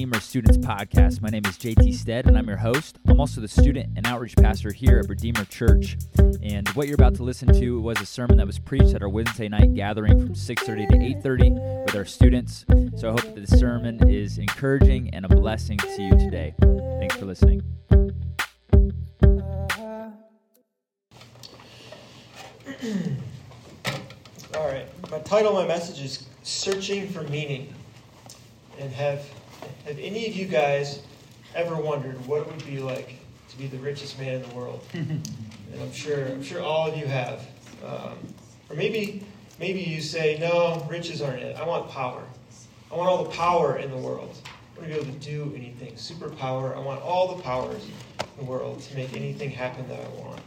Redeemer Students Podcast. My name is JT Stead, and I'm your host. I'm also the student and outreach pastor here at Redeemer Church. And what you're about to listen to was a sermon that was preached at our Wednesday night gathering from 6:30 to 8:30 with our students. So I hope that the sermon is encouraging and a blessing to you today. Thanks for listening. All right. My title, my message is Searching for Meaning. And have have any of you guys ever wondered what it would be like to be the richest man in the world? and I'm sure I'm sure all of you have. Um, or maybe maybe you say, no, riches aren't it. I want power. I want all the power in the world. I want to be able to do anything. Superpower. I want all the powers in the world to make anything happen that I want.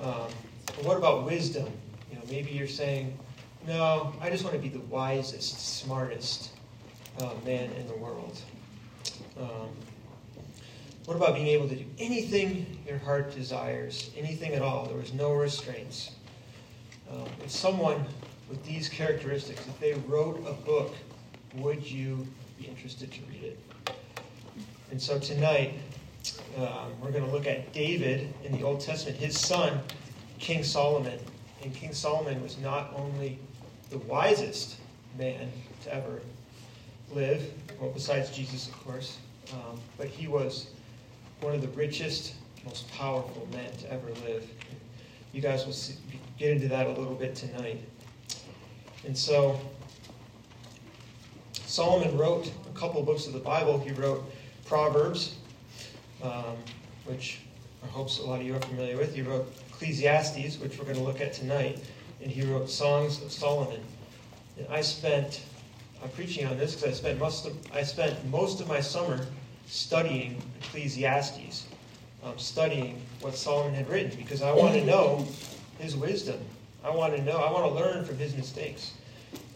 Um, but what about wisdom? You know, maybe you're saying, no, I just want to be the wisest, smartest uh, man in the world. Um, what about being able to do anything your heart desires, anything at all? There was no restraints. Um, if someone with these characteristics, if they wrote a book, would you be interested to read it? And so tonight, um, we're going to look at David in the Old Testament, his son, King Solomon. And King Solomon was not only the wisest man to ever live, well, besides Jesus, of course, um, but he was one of the richest, most powerful men to ever live. You guys will see, get into that a little bit tonight. And so, Solomon wrote a couple books of the Bible. He wrote Proverbs, um, which I hope a lot of you are familiar with. He wrote Ecclesiastes, which we're going to look at tonight, and he wrote Songs of Solomon. And I spent, I'm preaching on this because I spent most of, I spent most of my summer studying Ecclesiastes, um, studying what Solomon had written, because I want to know his wisdom. I want to know, I want to learn from his mistakes.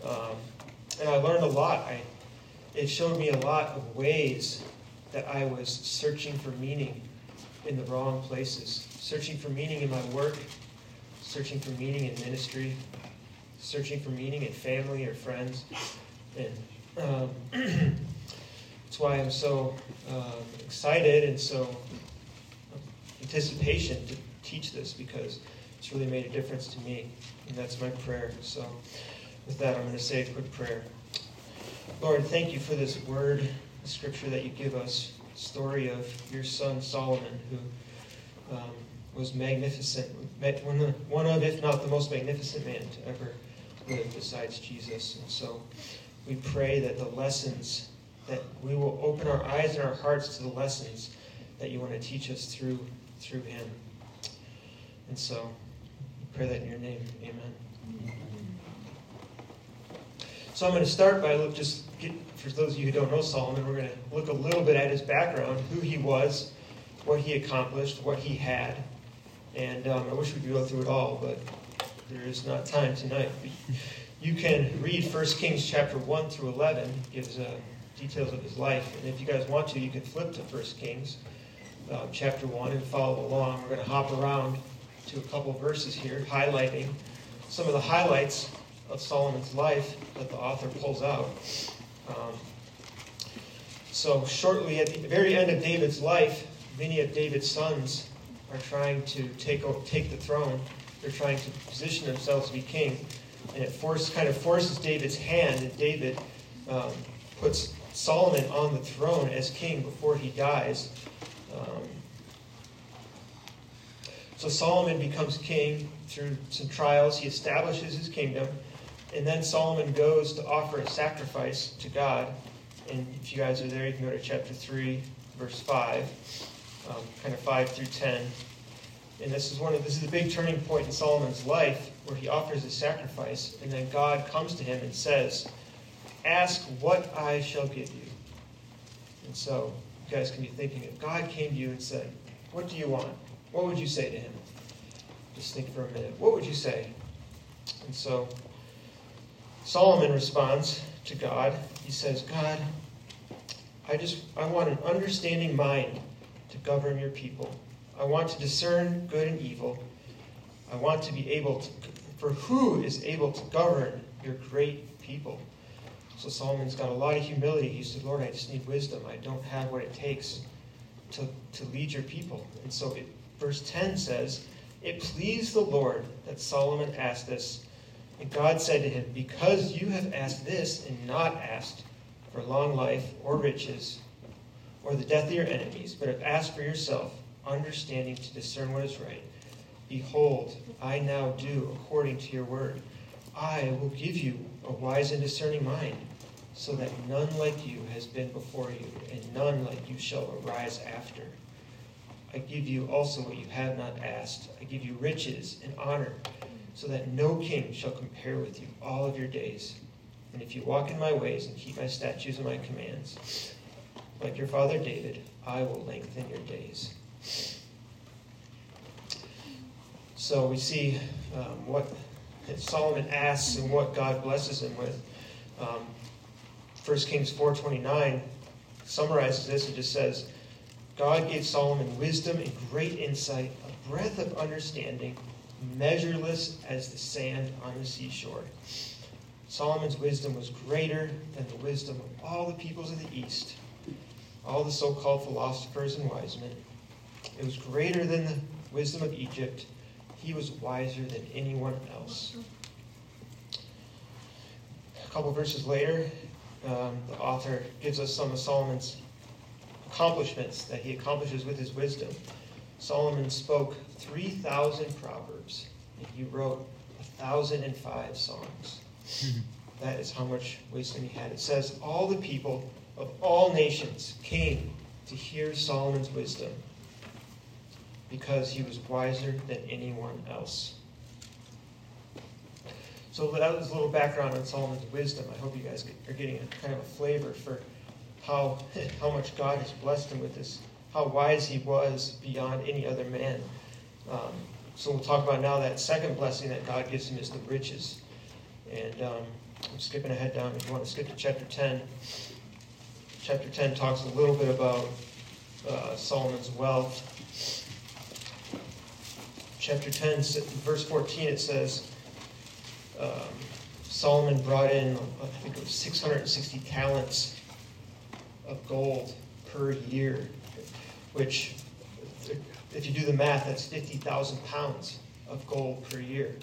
Um, and I learned a lot. I, it showed me a lot of ways that I was searching for meaning in the wrong places, searching for meaning in my work, searching for meaning in ministry, searching for meaning in family or friends. And um, that's why I'm so um, excited and so anticipation to teach this because it's really made a difference to me. And that's my prayer. So with that, I'm going to say a quick prayer. Lord, thank you for this word, the scripture that you give us, story of your son Solomon, who um, was magnificent, one of, if not the most magnificent man to ever live besides Jesus. And so we pray that the lessons, that we will open our eyes and our hearts to the lessons that you want to teach us through through him. And so pray that in your name. Amen. So I'm going to start by look just get, for those of you who don't know Solomon, we're going to look a little bit at his background, who he was, what he accomplished, what he had. And um, I wish we could go through it all, but there is not time tonight. You can read 1 Kings chapter 1 through 11, gives uh, details of his life. And if you guys want to, you can flip to 1 Kings uh, chapter 1 and follow along. We're going to hop around to a couple verses here, highlighting some of the highlights of Solomon's life that the author pulls out. Um, so, shortly at the very end of David's life, many of David's sons are trying to take, take the throne. They're trying to position themselves to be king. And it force, kind of forces David's hand, and David um, puts Solomon on the throne as king before he dies. Um, so Solomon becomes king through some trials. He establishes his kingdom. And then Solomon goes to offer a sacrifice to God. And if you guys are there, you can go to chapter 3, verse 5, um, kind of 5 through 10. And this is one of this is a big turning point in Solomon's life where he offers a sacrifice, and then God comes to him and says, Ask what I shall give you. And so you guys can be thinking if God came to you and said, What do you want? What would you say to him? Just think for a minute. What would you say? And so Solomon responds to God. He says, God, I just I want an understanding mind to govern your people. I want to discern good and evil. I want to be able to for who is able to govern your great people? So Solomon's got a lot of humility. He said, Lord, I just need wisdom. I don't have what it takes to, to lead your people. And so it, verse 10 says, It pleased the Lord that Solomon asked this. And God said to him, Because you have asked this and not asked for long life or riches or the death of your enemies, but have asked for yourself understanding to discern what is right, behold, I now do according to your word. I will give you a wise and discerning mind, so that none like you has been before you, and none like you shall arise after. I give you also what you have not asked. I give you riches and honor so that no king shall compare with you all of your days. And if you walk in my ways and keep my statutes and my commands, like your father David, I will lengthen your days. So we see um, what Solomon asks and what God blesses him with. Um, 1 Kings 4.29 summarizes this. It just says, God gave Solomon wisdom and great insight, a breadth of understanding, measureless as the sand on the seashore. Solomon's wisdom was greater than the wisdom of all the peoples of the East, all the so called philosophers and wise men. It was greater than the wisdom of Egypt. He was wiser than anyone else. A couple verses later, um, the author gives us some of Solomon's accomplishments that he accomplishes with his wisdom. Solomon spoke 3,000 proverbs, and he wrote 1,005 songs. that is how much wisdom he had. It says, All the people of all nations came to hear Solomon's wisdom because he was wiser than anyone else. So that was a little background on Solomon's wisdom. I hope you guys are getting a kind of a flavor for how, how much God has blessed him with this how wise he was beyond any other man. Um, so we'll talk about now that second blessing that God gives him is the riches. And um, I'm skipping ahead down. If you want to skip to chapter 10, chapter 10 talks a little bit about uh, Solomon's wealth. Chapter 10, verse 14, it says, um, Solomon brought in, I think it was 660 talents of gold per year which, if you do the math, that's 50,000 pounds of gold per year.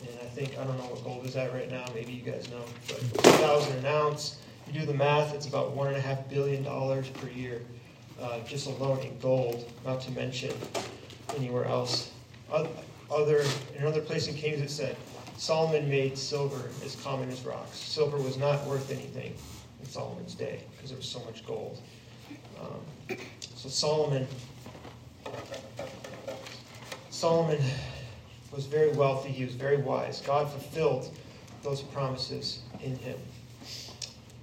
And I think, I don't know what gold is at right now, maybe you guys know, but 2,000 an ounce. You do the math, it's about $1.5 billion per year, uh, just alone in gold, not to mention anywhere else. Other, in another place in Kings, it said, Solomon made silver as common as rocks. Silver was not worth anything in Solomon's day because there was so much gold. Um, so Solomon, Solomon was very wealthy. He was very wise. God fulfilled those promises in him.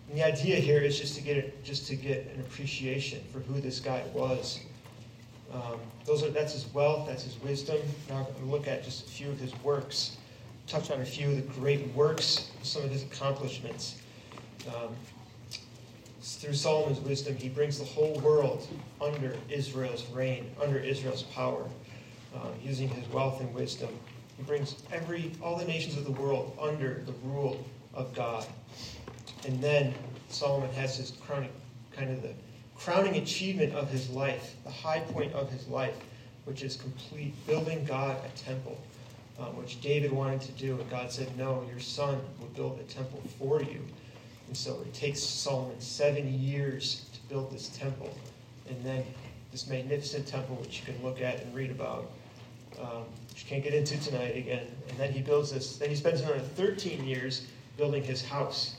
And the idea here is just to get just to get an appreciation for who this guy was. Um, those are that's his wealth, that's his wisdom. Now I'm going to look at just a few of his works, touch on a few of the great works, some of his accomplishments. Um, through Solomon's wisdom, he brings the whole world under Israel's reign, under Israel's power, uh, using his wealth and wisdom. He brings every all the nations of the world under the rule of God. And then Solomon has his chronic, kind of the crowning achievement of his life, the high point of his life, which is complete building God a temple, uh, which David wanted to do. And God said, No, your son will build a temple for you. And so it takes Solomon seven years to build this temple. And then this magnificent temple, which you can look at and read about, um, which you can't get into tonight again. And then he builds this, then he spends another 13 years building his house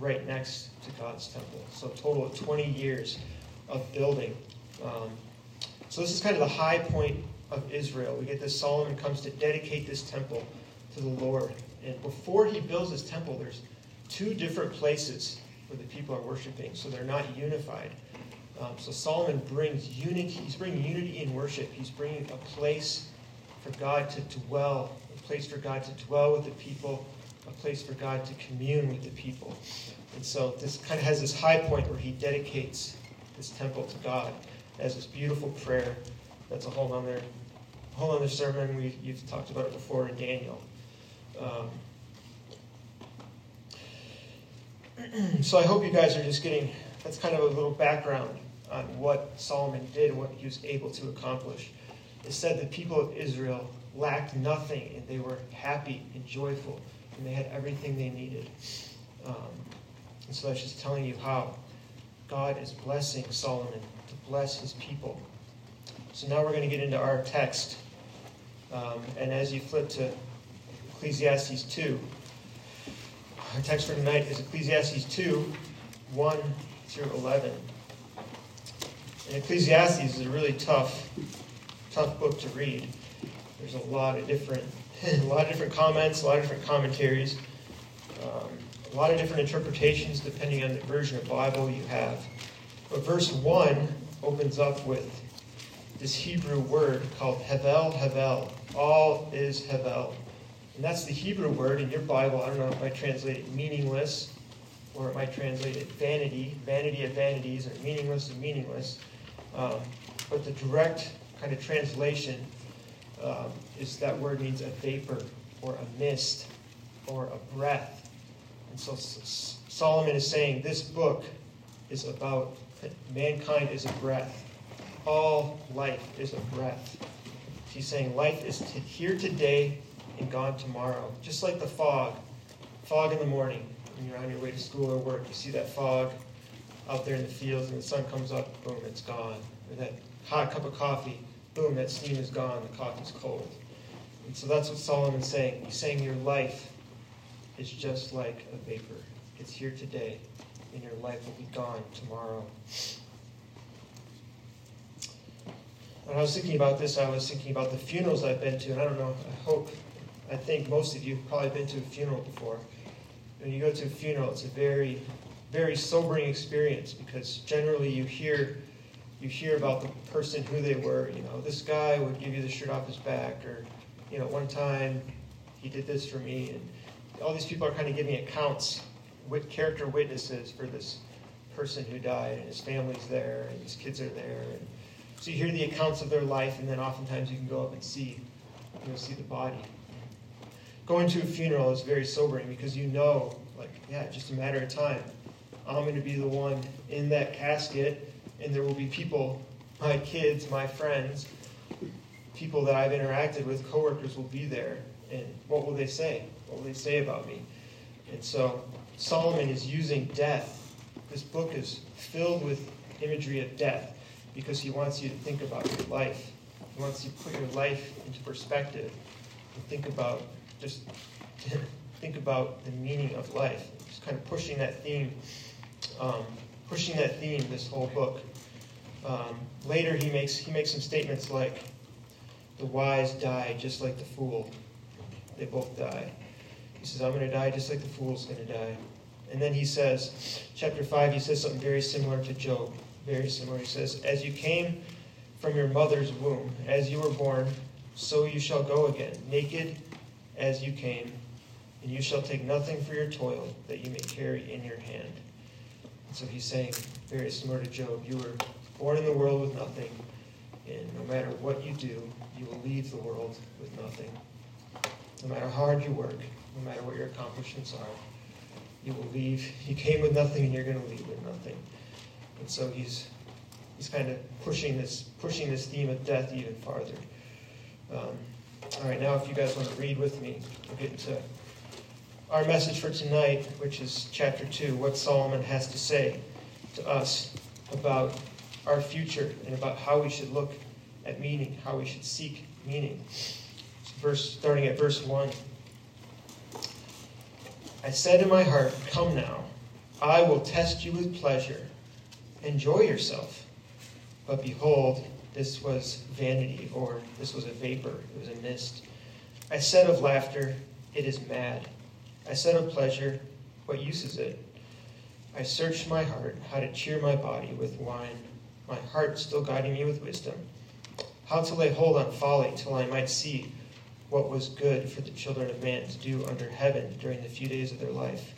right next to God's temple. So a total of 20 years of building. Um, so this is kind of the high point of Israel. We get this Solomon comes to dedicate this temple to the Lord. And before he builds this temple, there's two different places where the people are worshiping, so they're not unified. Um, so Solomon brings unity. He's bringing unity in worship. He's bringing a place for God to dwell, a place for God to dwell with the people, a place for God to commune with the people. And so this kind of has this high point where he dedicates this temple to God as this beautiful prayer. That's a whole other, whole other sermon. We, you've talked about it before in Daniel. Um, so I hope you guys are just getting that's kind of a little background on what Solomon did, what he was able to accomplish. It said the people of Israel lacked nothing and they were happy and joyful and they had everything they needed. Um, and so that's just telling you how God is blessing Solomon to bless his people. So now we're going to get into our text. Um, and as you flip to Ecclesiastes 2, our text for tonight is Ecclesiastes 2 1 through 11. And Ecclesiastes is a really tough, tough book to read. There's a lot of different, a lot of different comments, a lot of different commentaries, um, a lot of different interpretations depending on the version of Bible you have. But verse 1 opens up with this Hebrew word called Hevel, Hevel. All is Hevel. And that's the Hebrew word in your Bible. I don't know if I translate it meaningless or it might translate it vanity, vanity of vanities, or meaningless of meaningless. Um, but the direct kind of translation um, is that word means a vapor or a mist or a breath. And so Solomon is saying this book is about mankind is a breath. All life is a breath. He's saying life is here today and gone tomorrow. Just like the fog, fog in the morning when you're on your way to school or work. You see that fog out there in the fields and the sun comes up, boom, it's gone. Or that hot cup of coffee, boom, that steam is gone, the coffee's cold. And so that's what Solomon's saying. He's saying your life is just like a vapor. It's here today, and your life will be gone tomorrow. When I was thinking about this, I was thinking about the funerals I've been to, and I don't know, I hope, I think most of you have probably been to a funeral before. When you go to a funeral, it's a very, very sobering experience because generally you hear you hear about the person who they were. You know, this guy would give you the shirt off his back, or you know, one time he did this for me, and all these people are kind of giving accounts, with character witnesses for this person who died, and his family's there, and his kids are there, and so you hear the accounts of their life, and then oftentimes you can go up and see, you know, see the body. Going to a funeral is very sobering because you know, like, yeah, just a matter of time. I'm going to be the one in that casket, and there will be people, my kids, my friends, people that I've interacted with, coworkers will be there. And what will they say? What will they say about me? And so Solomon is using death. This book is filled with imagery of death because he wants you to think about your life. He wants you to put your life into perspective and think about just think about the meaning of life. Just kind of pushing that theme, um, pushing that theme this whole book. Um, later, he makes he makes some statements like, "The wise die just like the fool. They both die." He says, "I'm going to die just like the fool's going to die." And then he says, chapter five, he says something very similar to Job. Very similar. He says, "As you came from your mother's womb, as you were born, so you shall go again, naked." as you came, and you shall take nothing for your toil that you may carry in your hand. So he's saying, very similar to Job, you were born in the world with nothing, and no matter what you do, you will leave the world with nothing. No matter how hard you work, no matter what your accomplishments are, you will leave. You came with nothing, and you're going to leave with nothing. And so he's he's kind of pushing this pushing this theme of death even farther. Um, all right, now if you guys want to read with me, we'll get into our message for tonight, which is chapter 2, what Solomon has to say to us about our future and about how we should look at meaning, how we should seek meaning. verse, starting at verse 1. I said in my heart, Come now, I will test you with pleasure. Enjoy yourself. But behold, this was vanity, or this was a vapor, it was a mist. I said of laughter, it is mad. I said of pleasure, what use is it? I searched my heart, how to cheer my body with wine, my heart still guiding me with wisdom, how to lay hold on folly till I might see what was good for the children of man to do under heaven during the few days of their life.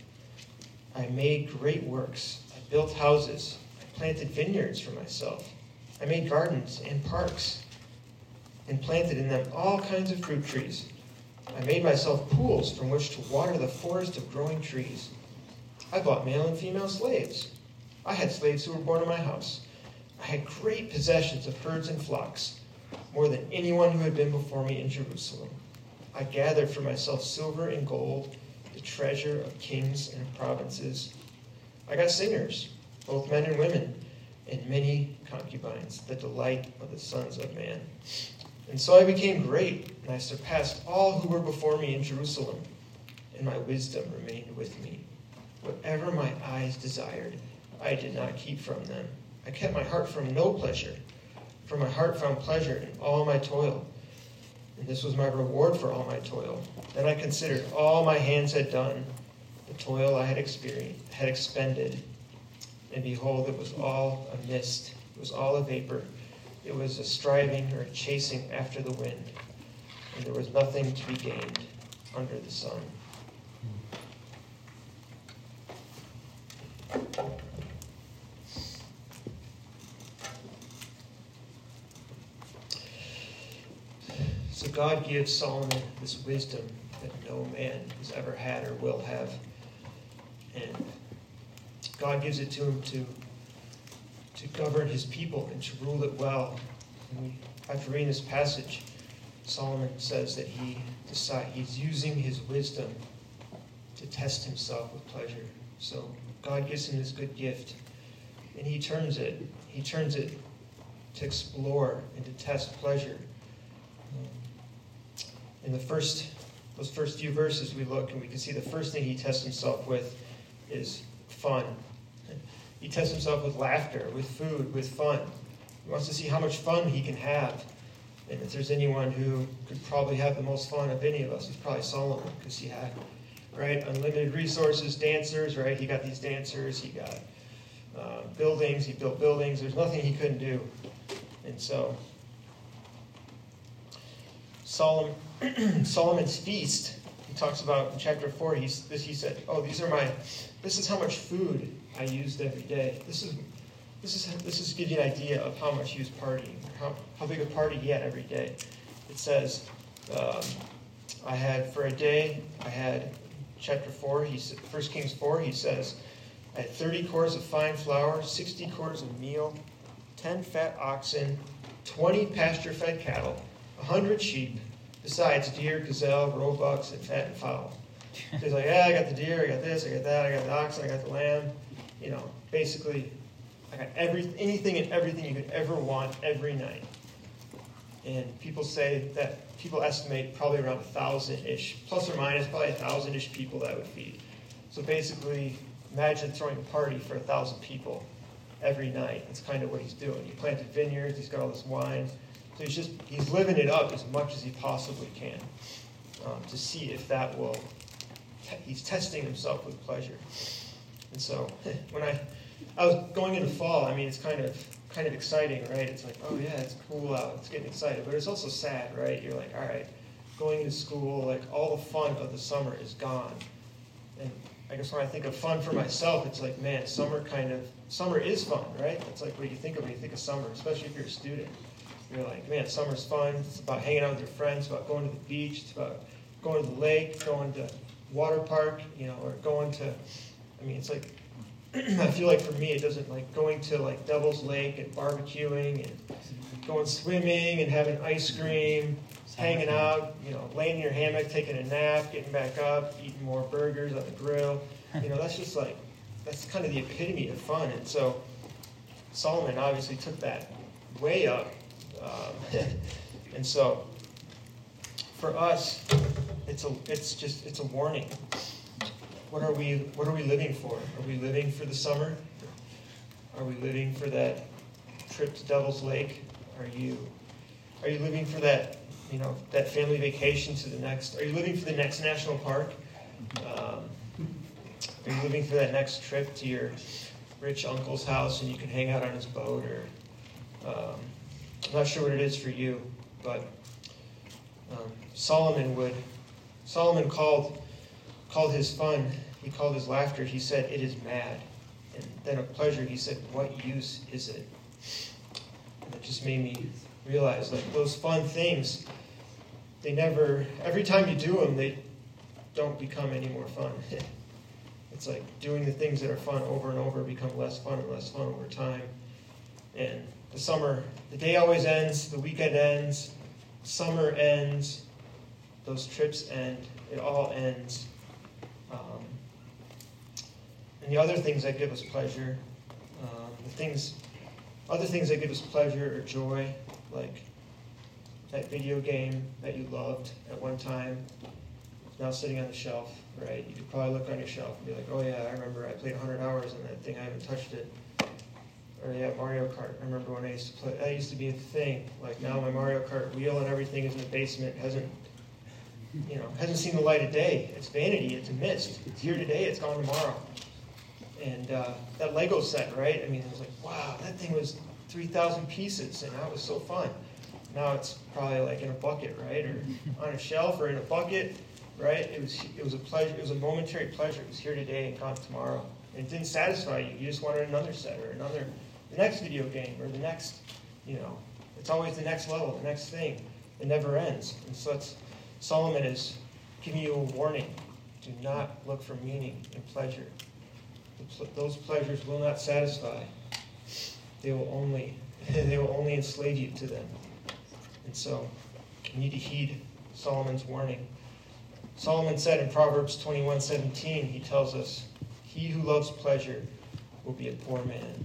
I made great works. I built houses. I planted vineyards for myself. I made gardens and parks and planted in them all kinds of fruit trees. I made myself pools from which to water the forest of growing trees. I bought male and female slaves. I had slaves who were born in my house. I had great possessions of herds and flocks, more than anyone who had been before me in Jerusalem. I gathered for myself silver and gold, the treasure of kings and provinces. I got singers, both men and women, and many concubines, the delight of the sons of man. And so I became great, and I surpassed all who were before me in Jerusalem, and my wisdom remained with me. Whatever my eyes desired, I did not keep from them. I kept my heart from no pleasure, for my heart found pleasure in all my toil. And this was my reward for all my toil. Then I considered all my hands had done, the toil I had experienced, had expended. And behold, it was all a mist, it was all a vapor, it was a striving or a chasing after the wind, and there was nothing to be gained under the sun. So God gives Solomon this wisdom that no man has ever had or will have. And God gives it to him to, to govern his people and to rule it well. And after reading this passage, Solomon says that he decide, he's using his wisdom to test himself with pleasure. So God gives him this good gift, and he turns it. He turns it to explore and to test pleasure in the first those first few verses we look and we can see the first thing he tests himself with is fun he tests himself with laughter with food with fun. He wants to see how much fun he can have. And if there's anyone who could probably have the most fun of any of us it's probably solomon because he had right unlimited resources dancers right? He got these dancers he got uh, buildings he built buildings. There's nothing he couldn't do. And so Solomon, Solomon's feast. He talks about in chapter four. He's this. He said, "Oh, these are my. This is how much food I used every day. This is, this is this is give you an idea of how much he was partying, how how big a party he had every day. It says, um, I had for a day. I had chapter four. He First Kings four. He says, I had thirty cors of fine flour, sixty cors of meal, ten fat oxen, twenty pasture-fed cattle." 100 sheep, besides deer, gazelle, roebucks, and fattened fowl. So he's like, yeah, I got the deer, I got this, I got that, I got the ox, I got the lamb. You know, basically, I got every, anything and everything you could ever want every night. And people say that people estimate probably around a thousand ish, plus or minus, probably a thousand ish people that would feed. So basically, imagine throwing a party for a thousand people every night. That's kind of what he's doing. He planted vineyards, he's got all this wine. He's just he's living it up as much as he possibly can um, to see if that will. He's testing himself with pleasure, and so when I I was going into fall, I mean it's kind of kind of exciting, right? It's like oh yeah, it's cool out, it's getting excited, but it's also sad, right? You're like all right, going to school, like all the fun of the summer is gone, and I guess when I think of fun for myself, it's like man, summer kind of summer is fun, right? That's like what you think of when you think of summer, especially if you're a student. You're like, man, summer's fun. It's about hanging out with your friends, about going to the beach, it's about going to the lake, going to water park, you know, or going to, I mean, it's like, I feel like for me, it doesn't like going to like Devil's Lake and barbecuing and going swimming and having ice cream, hanging out, you know, laying in your hammock, taking a nap, getting back up, eating more burgers on the grill. You know, that's just like, that's kind of the epitome of fun. And so Solomon obviously took that way up um, and so, for us, it's a it's just it's a warning. What are we What are we living for? Are we living for the summer? Are we living for that trip to Devil's Lake? Are you Are you living for that you know that family vacation to the next? Are you living for the next national park? Um, are you living for that next trip to your rich uncle's house and you can hang out on his boat or um, I'm not sure what it is for you, but um, Solomon would. Solomon called called his fun. He called his laughter. He said, "It is mad." And then of pleasure, he said, "What use is it?" And it just made me realize, like those fun things, they never. Every time you do them, they don't become any more fun. it's like doing the things that are fun over and over become less fun and less fun over time. And the summer, the day always ends, the weekend ends, summer ends, those trips end, it all ends. Um, and the other things that give us pleasure, um, the things, other things that give us pleasure or joy, like that video game that you loved at one time, now sitting on the shelf, right? You could probably look on your shelf and be like, oh yeah, I remember I played 100 hours on that thing, I haven't touched it. Or yeah, Mario Kart. I remember when I used to play. That used to be a thing. Like now, my Mario Kart wheel and everything is in the basement. hasn't you know hasn't seen the light of day. It's vanity. It's a mist. It's here today. It's gone tomorrow. And uh, that Lego set, right? I mean, it was like, wow, that thing was 3,000 pieces, and that was so fun. Now it's probably like in a bucket, right, or on a shelf, or in a bucket, right? It was it was a pleasure. It was a momentary pleasure. It was here today and gone tomorrow. It didn't satisfy you. You just wanted another set or another the next video game or the next, you know, it's always the next level, the next thing. It never ends. And so Solomon is giving you a warning. Do not look for meaning and pleasure. Those pleasures will not satisfy. They will only they will only enslave you to them. And so you need to heed Solomon's warning. Solomon said in Proverbs 21:17, he tells us, "He who loves pleasure will be a poor man."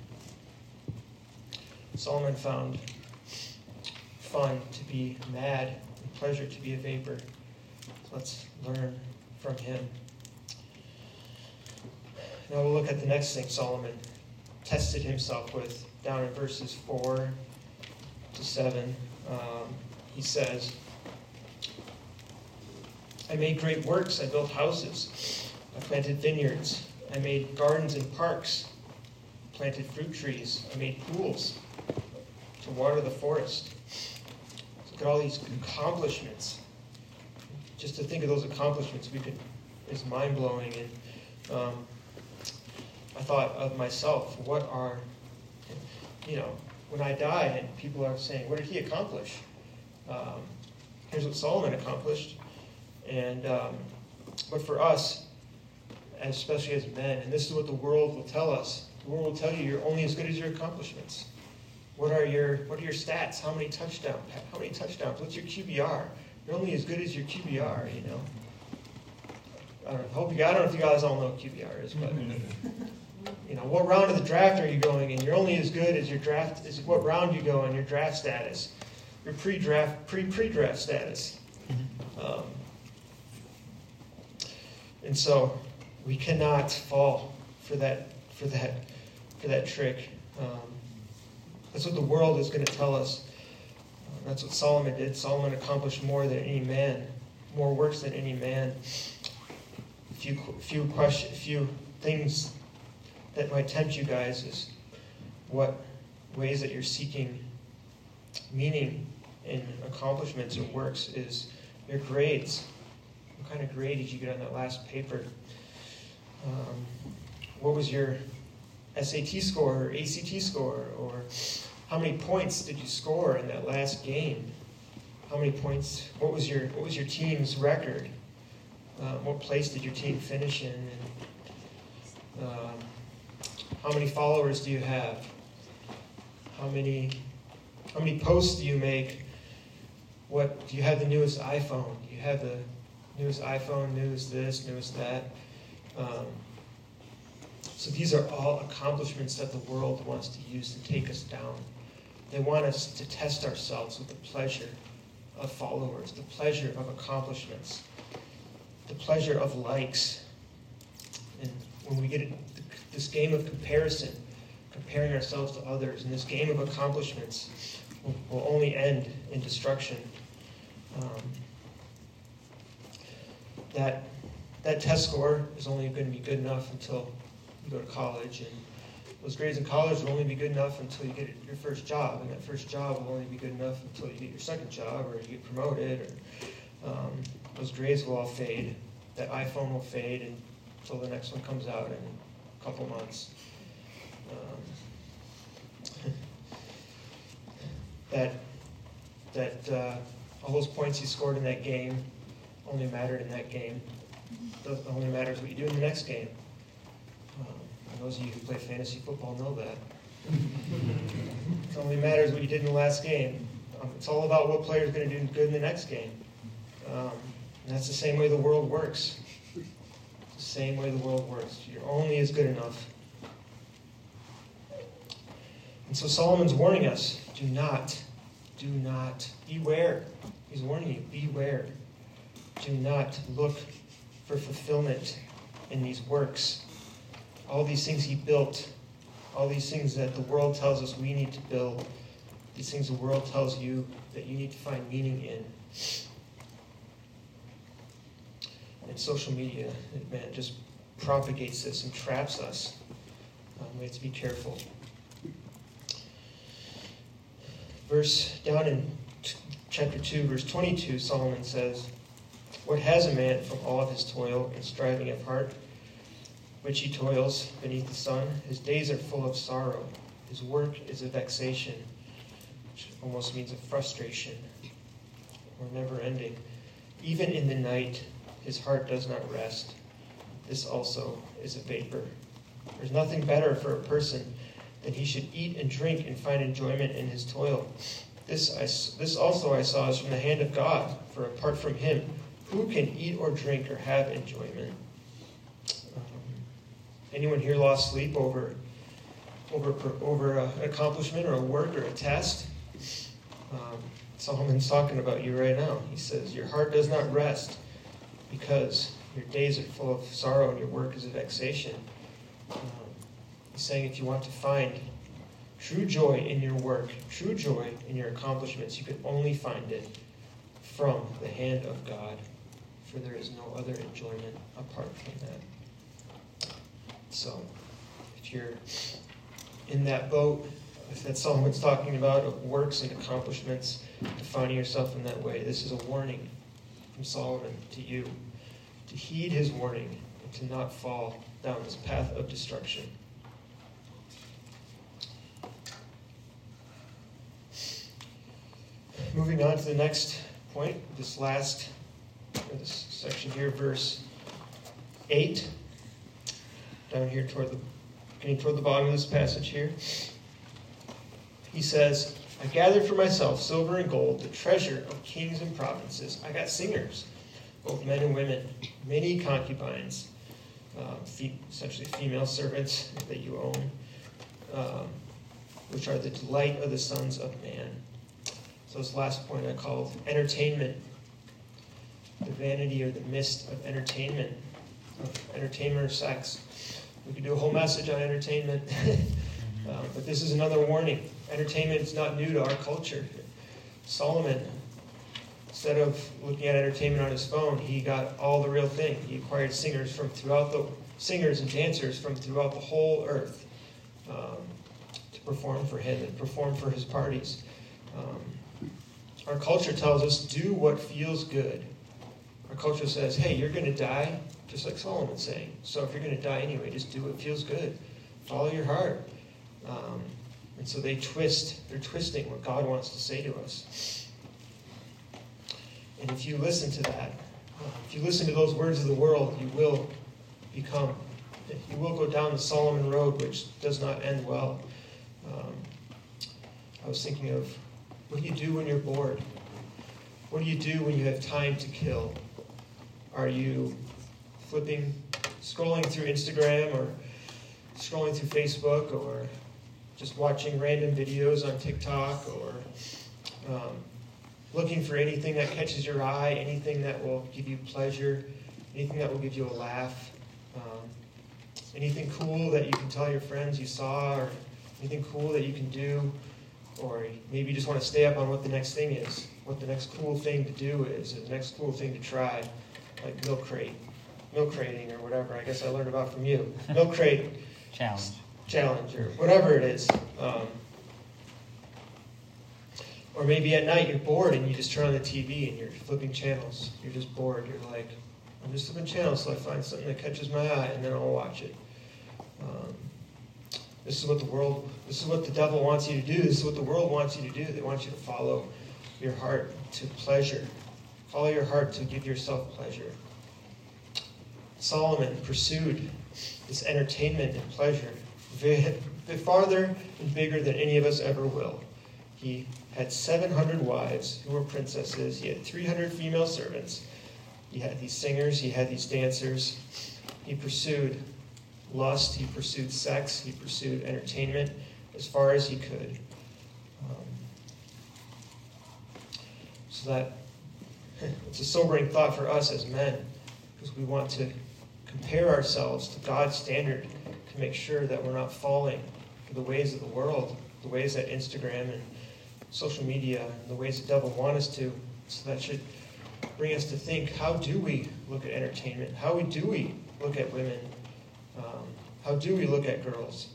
Solomon found fun to be mad and pleasure to be a vapor. Let's learn from him. Now we'll look at the next thing Solomon tested himself with down in verses 4 to 7. Um, he says, I made great works. I built houses. I planted vineyards. I made gardens and parks. Planted fruit trees. I made pools to water the forest. Look at all these accomplishments. Just to think of those accomplishments, we could is mind blowing. And um, I thought of myself, what are, you know, when I die, and people are saying, what did he accomplish? Um, here's what Solomon accomplished. And um, but for us, especially as men, and this is what the world will tell us. The world will tell you you're only as good as your accomplishments. What are your what are your stats? How many touchdowns? How many touchdowns? What's your QBR? You're only as good as your QBR, you know. I don't know, hope you, I don't know if you guys all know what QBR is, but you know, what round of the draft are you going in? You're only as good as your draft is what round you go in, your draft status, your pre-draft, pre-pre-draft status. Um, and so we cannot fall for that for that for that trick. Um, that's what the world is going to tell us. That's what Solomon did. Solomon accomplished more than any man, more works than any man. A few, few question, few things that might tempt you guys is what ways that you're seeking meaning in accomplishments or works is your grades. What kind of grade did you get on that last paper? Um, what was your SAT score or ACT score or how many points did you score in that last game? How many points? What was your What was your team's record? Uh, what place did your team finish in? And, um, how many followers do you have? How many How many posts do you make? What do you have the newest iPhone? Do you have the newest iPhone, newest this, newest that? Um, so these are all accomplishments that the world wants to use to take us down. They want us to test ourselves with the pleasure of followers, the pleasure of accomplishments, the pleasure of likes. And when we get this game of comparison, comparing ourselves to others, and this game of accomplishments will, will only end in destruction. Um, that that test score is only going to be good enough until you go to college and those grades in college will only be good enough until you get your first job, and that first job will only be good enough until you get your second job or you get promoted. Or um, those grades will all fade. That iPhone will fade until the next one comes out in a couple months. Um, that that uh, all those points you scored in that game only mattered in that game. It only matters what you do in the next game. Um, those of you who play fantasy football know that. it only matters what you did in the last game. Um, it's all about what player is going to do good in the next game. Um, and that's the same way the world works. It's the same way the world works. You're only as good enough. And so Solomon's warning us do not, do not, beware. He's warning you, beware. Do not look for fulfillment in these works. All these things he built, all these things that the world tells us we need to build, these things the world tells you that you need to find meaning in. And social media, man, just propagates this and traps us. Um, we have to be careful. Verse down in chapter 2, verse 22, Solomon says, What has a man from all of his toil and striving of heart, which he toils beneath the sun? His days are full of sorrow. His work is a vexation, which almost means a frustration, or never ending. Even in the night, his heart does not rest. This also is a vapor. There's nothing better for a person than he should eat and drink and find enjoyment in his toil. This, I, this also I saw is from the hand of God, for apart from him, who can eat or drink or have enjoyment? Anyone here lost sleep over, over, over an accomplishment or a work or a test? Um, Solomon's talking about you right now. He says, Your heart does not rest because your days are full of sorrow and your work is a vexation. Um, he's saying if you want to find true joy in your work, true joy in your accomplishments, you can only find it from the hand of God, for there is no other enjoyment apart from that. So, if you're in that boat, if that's Solomon's talking about, works and accomplishments, defining yourself in that way, this is a warning from Solomon to you to heed his warning and to not fall down this path of destruction. Moving on to the next point, this last this section here, verse 8, down here toward the getting toward the bottom of this passage here. He says, I gathered for myself silver and gold, the treasure of kings and provinces. I got singers, both men and women, many concubines, uh, fe- essentially female servants that you own, um, which are the delight of the sons of man. So this last point I called entertainment, the vanity or the mist of entertainment, of entertainment or sex. We could do a whole message on entertainment, um, but this is another warning. Entertainment is not new to our culture. Solomon, instead of looking at entertainment on his phone, he got all the real thing. He acquired singers from throughout the singers and dancers from throughout the whole earth um, to perform for him and perform for his parties. Um, our culture tells us do what feels good. Our culture says, hey, you're going to die, just like Solomon's saying. So if you're going to die anyway, just do what feels good. Follow your heart. Um, and so they twist, they're twisting what God wants to say to us. And if you listen to that, if you listen to those words of the world, you will become, you will go down the Solomon road, which does not end well. Um, I was thinking of what do you do when you're bored? What do you do when you have time to kill? Are you flipping, scrolling through Instagram or scrolling through Facebook or just watching random videos on TikTok or um, looking for anything that catches your eye, anything that will give you pleasure, anything that will give you a laugh, um, anything cool that you can tell your friends you saw, or anything cool that you can do or maybe you just want to stay up on what the next thing is, what the next cool thing to do is, or the next cool thing to try, like milk crate, milk crating or whatever. I guess I learned about from you. Milk crate challenge, challenge or whatever it is. Um, or maybe at night you're bored and you just turn on the TV and you're flipping channels. You're just bored. You're like, I'm just flipping channels so I find something that catches my eye and then I'll watch it. Um, this is what the world, this is what the devil wants you to do. This is what the world wants you to do. They want you to follow your heart to pleasure. Follow your heart to give yourself pleasure. Solomon pursued this entertainment and pleasure farther and bigger than any of us ever will. He had 700 wives who were princesses. He had 300 female servants. He had these singers. He had these dancers. He pursued lust. He pursued sex. He pursued entertainment as far as he could. Um, so that it's a sobering thought for us as men because we want to compare ourselves to God's standard to make sure that we're not falling for the ways of the world, the ways that Instagram and social media, and the ways the devil want us to. So that should bring us to think: How do we look at entertainment? How do we look at women? Um, how do we look at girls?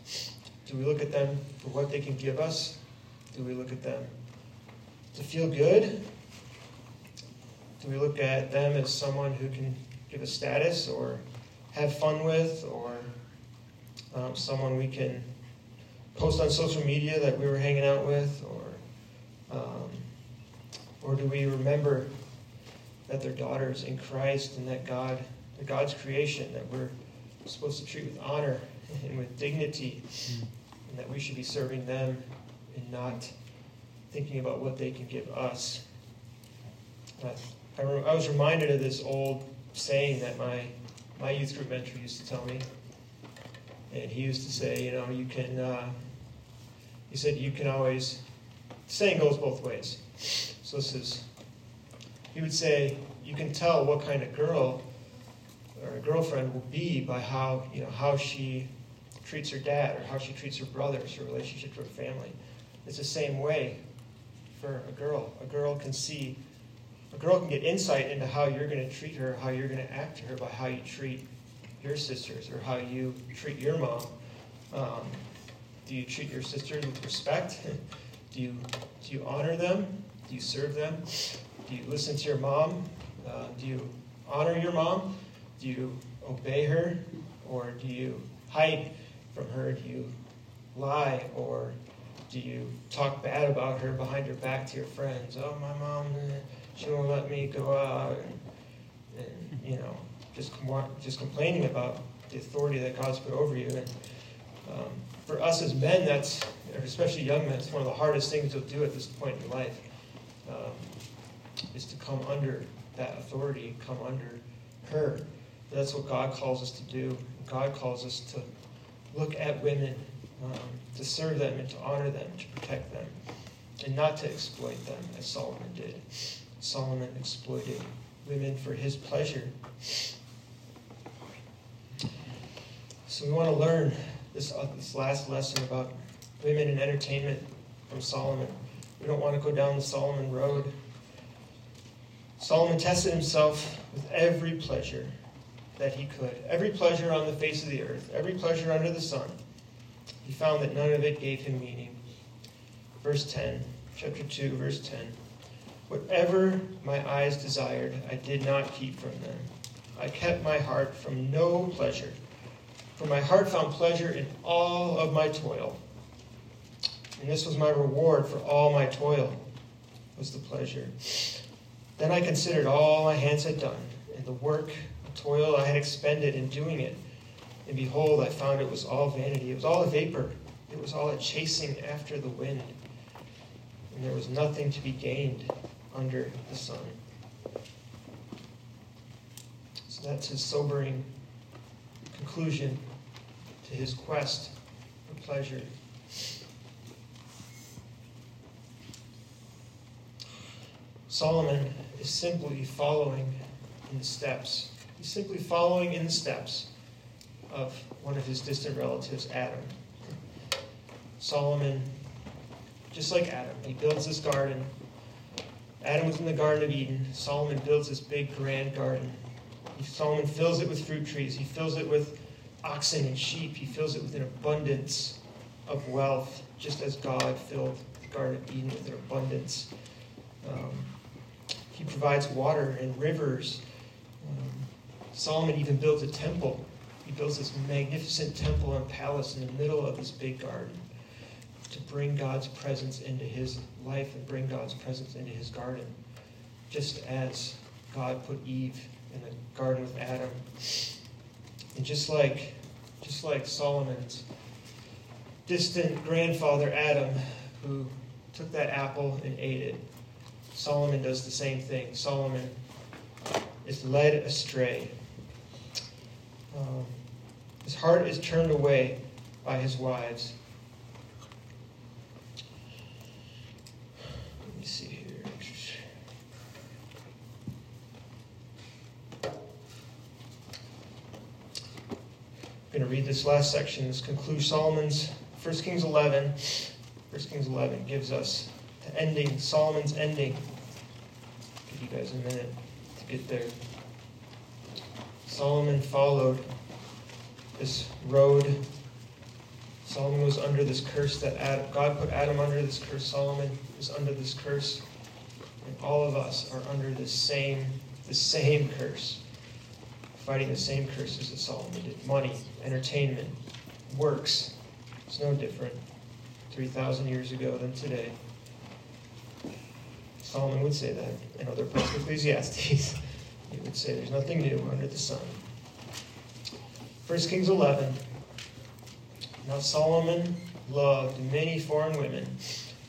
Do we look at them for what they can give us? Do we look at them to feel good? Do we look at them as someone who can give us status or have fun with or um, someone we can post on social media that we were hanging out with or um, or do we remember that they're daughters in Christ and that God, that God's creation, that we're supposed to treat with honor and with dignity, and that we should be serving them and not thinking about what they can give us. I, I was reminded of this old saying that my, my youth group mentor used to tell me. And he used to say, you know, you can, uh, he said, you can always, saying goes both ways. So this is, he would say, you can tell what kind of girl or a girlfriend will be by how, you know, how she treats her dad or how she treats her brothers, her relationship to her family. It's the same way for a girl. A girl can see, a girl can get insight into how you're going to treat her, how you're going to act to her by how you treat your sisters or how you treat your mom. Um, do you treat your sisters with respect? do you do you honor them? Do you serve them? Do you listen to your mom? Uh, do you honor your mom? Do you obey her? Or do you hide from her? Do you lie? Or do you talk bad about her behind her back to your friends? Oh, my mom, eh, she won't let me go out. And, and you know, just, just complaining about the authority that God's put over you. And um, for us as men, that's, especially young men, it's one of the hardest things to do at this point in life, um, is to come under that authority, come under her. That's what God calls us to do. God calls us to look at women, um, to serve them and to honor them, to protect them, and not to exploit them as Solomon did. Solomon exploited women for his pleasure. So we want to learn this, uh, this last lesson about women and entertainment from Solomon. We don't want to go down the Solomon road. Solomon tested himself with every pleasure that he could, every pleasure on the face of the earth, every pleasure under the sun. He found that none of it gave him meaning. Verse 10, chapter 2, verse 10. Whatever my eyes desired, I did not keep from them. I kept my heart from no pleasure for my heart found pleasure in all of my toil. And this was my reward for all my toil, was the pleasure. Then I considered all my hands had done, and the work, the toil I had expended in doing it. And behold, I found it was all vanity. It was all a vapor. It was all a chasing after the wind. And there was nothing to be gained under the sun. So that's his sobering conclusion to his quest for pleasure. Solomon is simply following in the steps. He's simply following in the steps of one of his distant relatives, Adam. Solomon, just like Adam, he builds this garden. Adam was in the Garden of Eden. Solomon builds this big, grand garden. Solomon fills it with fruit trees. He fills it with oxen and sheep. He fills it with an abundance of wealth, just as God filled the Garden of Eden with an abundance. Um, he provides water and rivers. Um, Solomon even builds a temple. He builds this magnificent temple and palace in the middle of this big garden to bring God's presence into his life and bring God's presence into his garden. Just as God put Eve in the garden with Adam And just like, just like Solomon's distant grandfather Adam, who took that apple and ate it, Solomon does the same thing. Solomon is led astray. Um, his heart is turned away by his wives. Let me see here. I'm going to read this last section. This concludes Solomon's 1 Kings 11. 1 Kings 11 gives us the ending, Solomon's ending. Give you guys a minute to get there. Solomon followed this road. Solomon was under this curse that Adam, God put Adam under this curse. Solomon was under this curse. And all of us are under the same, the same curse. Fighting the same curses that Solomon did. Money, entertainment, works. It's no different 3,000 years ago than today. Solomon would say that in other parts of Ecclesiastes. He would say there's nothing new under the sun. 1 Kings 11. Now Solomon loved many foreign women,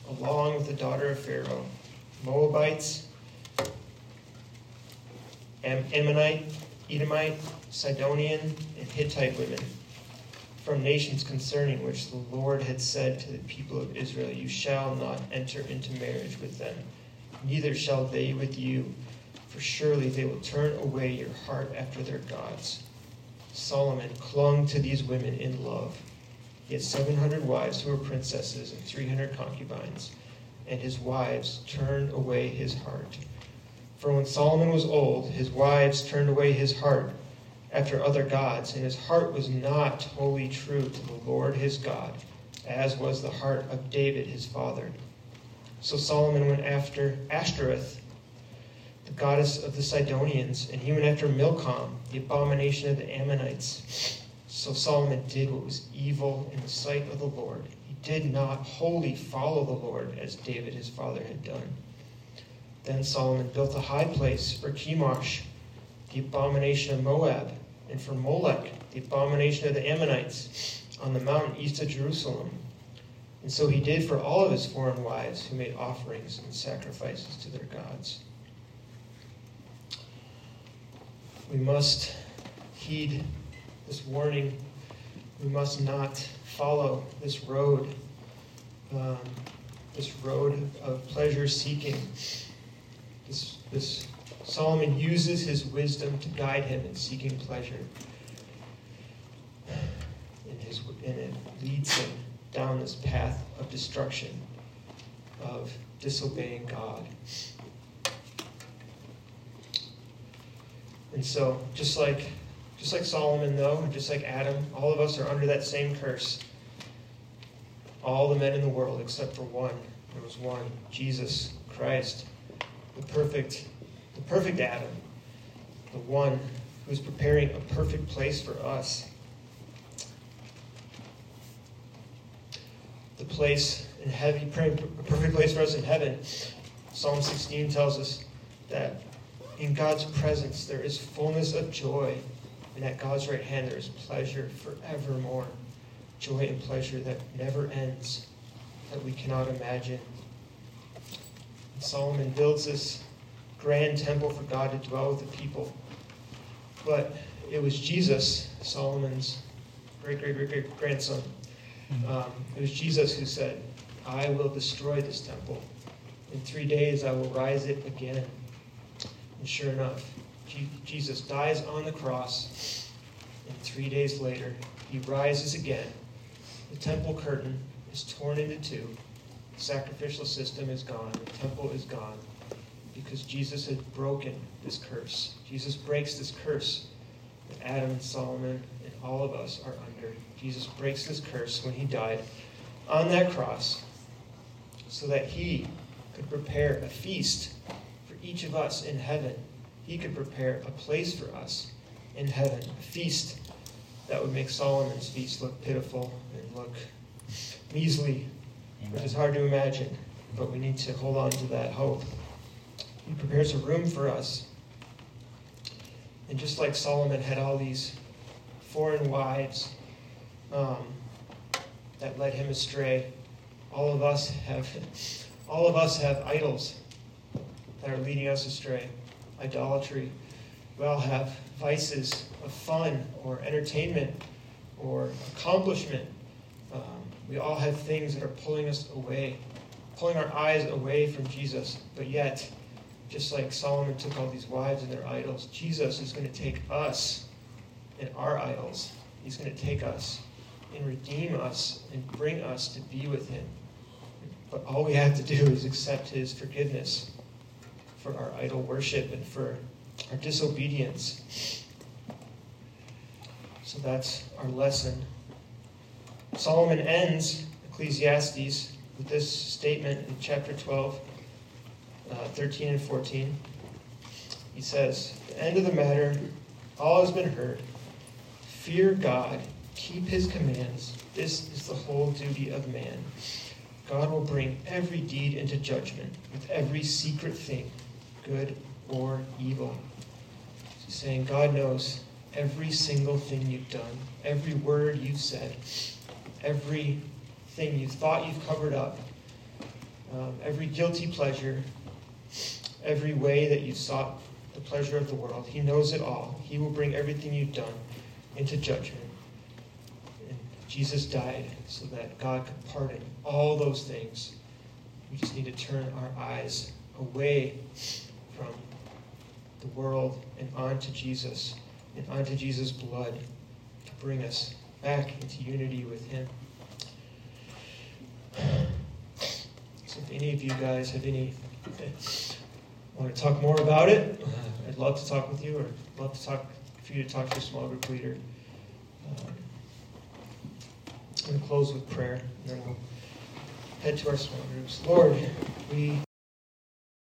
along with the daughter of Pharaoh, Moabites, Ammonite, Edomite, Sidonian, and Hittite women, from nations concerning which the Lord had said to the people of Israel, You shall not enter into marriage with them, neither shall they with you for surely they will turn away your heart after their gods. Solomon clung to these women in love. He had 700 wives who were princesses and 300 concubines, and his wives turned away his heart. For when Solomon was old, his wives turned away his heart after other gods, and his heart was not wholly true to the Lord his God, as was the heart of David his father. So Solomon went after Ashtoreth the goddess of the Sidonians, and he went after Milcom, the abomination of the Ammonites. So Solomon did what was evil in the sight of the Lord. He did not wholly follow the Lord as David his father had done. Then Solomon built a high place for Chemosh, the abomination of Moab, and for Molech, the abomination of the Ammonites, on the mountain east of Jerusalem. And so he did for all of his foreign wives who made offerings and sacrifices to their gods. We must heed this warning. We must not follow this road, um, this road of pleasure seeking. This, this Solomon uses his wisdom to guide him in seeking pleasure. And, his, and it leads him down this path of destruction, of disobeying God. And so, just like just like Solomon, though, just like Adam, all of us are under that same curse. All the men in the world except for one. There was one, Jesus Christ, the perfect, the perfect Adam, the one who's preparing a perfect place for us. The place in heaven, praying a perfect place for us in heaven. Psalm 16 tells us that in God's presence, there is fullness of joy, and at God's right hand, there is pleasure forevermore. Joy and pleasure that never ends, that we cannot imagine. Solomon builds this grand temple for God to dwell with the people. But it was Jesus, Solomon's great, great, great, great grandson. Mm-hmm. Um, it was Jesus who said, I will destroy this temple. In three days I will rise it again. And sure enough, Jesus dies on the cross, and three days later, he rises again. The temple curtain is torn into two. Sacrificial system is gone. The temple is gone because Jesus had broken this curse. Jesus breaks this curse that Adam and Solomon and all of us are under. Jesus breaks this curse when he died on that cross so that he could prepare a feast for each of us in heaven, he could prepare a place for us in heaven, a feast that would make Solomon's feast look pitiful and look measly, which is hard to imagine, but we need to hold on to that hope. He prepares a room for us. And just like Solomon had all these foreign wives um, that led him astray. All of us have, all of us have idols that are leading us astray. Idolatry. We all have vices of fun or entertainment or accomplishment. We all have things that are pulling us away, pulling our eyes away from Jesus. But yet, just like Solomon took all these wives and their idols, Jesus is going to take us and our idols. He's going to take us and redeem us and bring us to be with Him. But all we have to do is accept His forgiveness for our idol worship and for our disobedience. So that's our lesson. Solomon ends Ecclesiastes with this statement in chapter 12, uh, 13 and 14. He says, The end of the matter, all has been heard. Fear God, keep his commands. This is the whole duty of man. God will bring every deed into judgment with every secret thing, good or evil. He's saying God knows every single thing you've done, every word you've said, everything you thought you've covered up, um, every guilty pleasure, every way that you sought the pleasure of the world. He knows it all. He will bring everything you've done into judgment. And Jesus died so that God could pardon all those things. We just need to turn our eyes away from the world and onto Jesus and onto Jesus' blood to bring us back into unity with Him. So, if any of you guys have any want to talk more about it, I'd love to talk with you, or love to talk for you to talk to your small group leader. Um, I'm going to close with prayer, and then we'll head to our small groups. Lord, we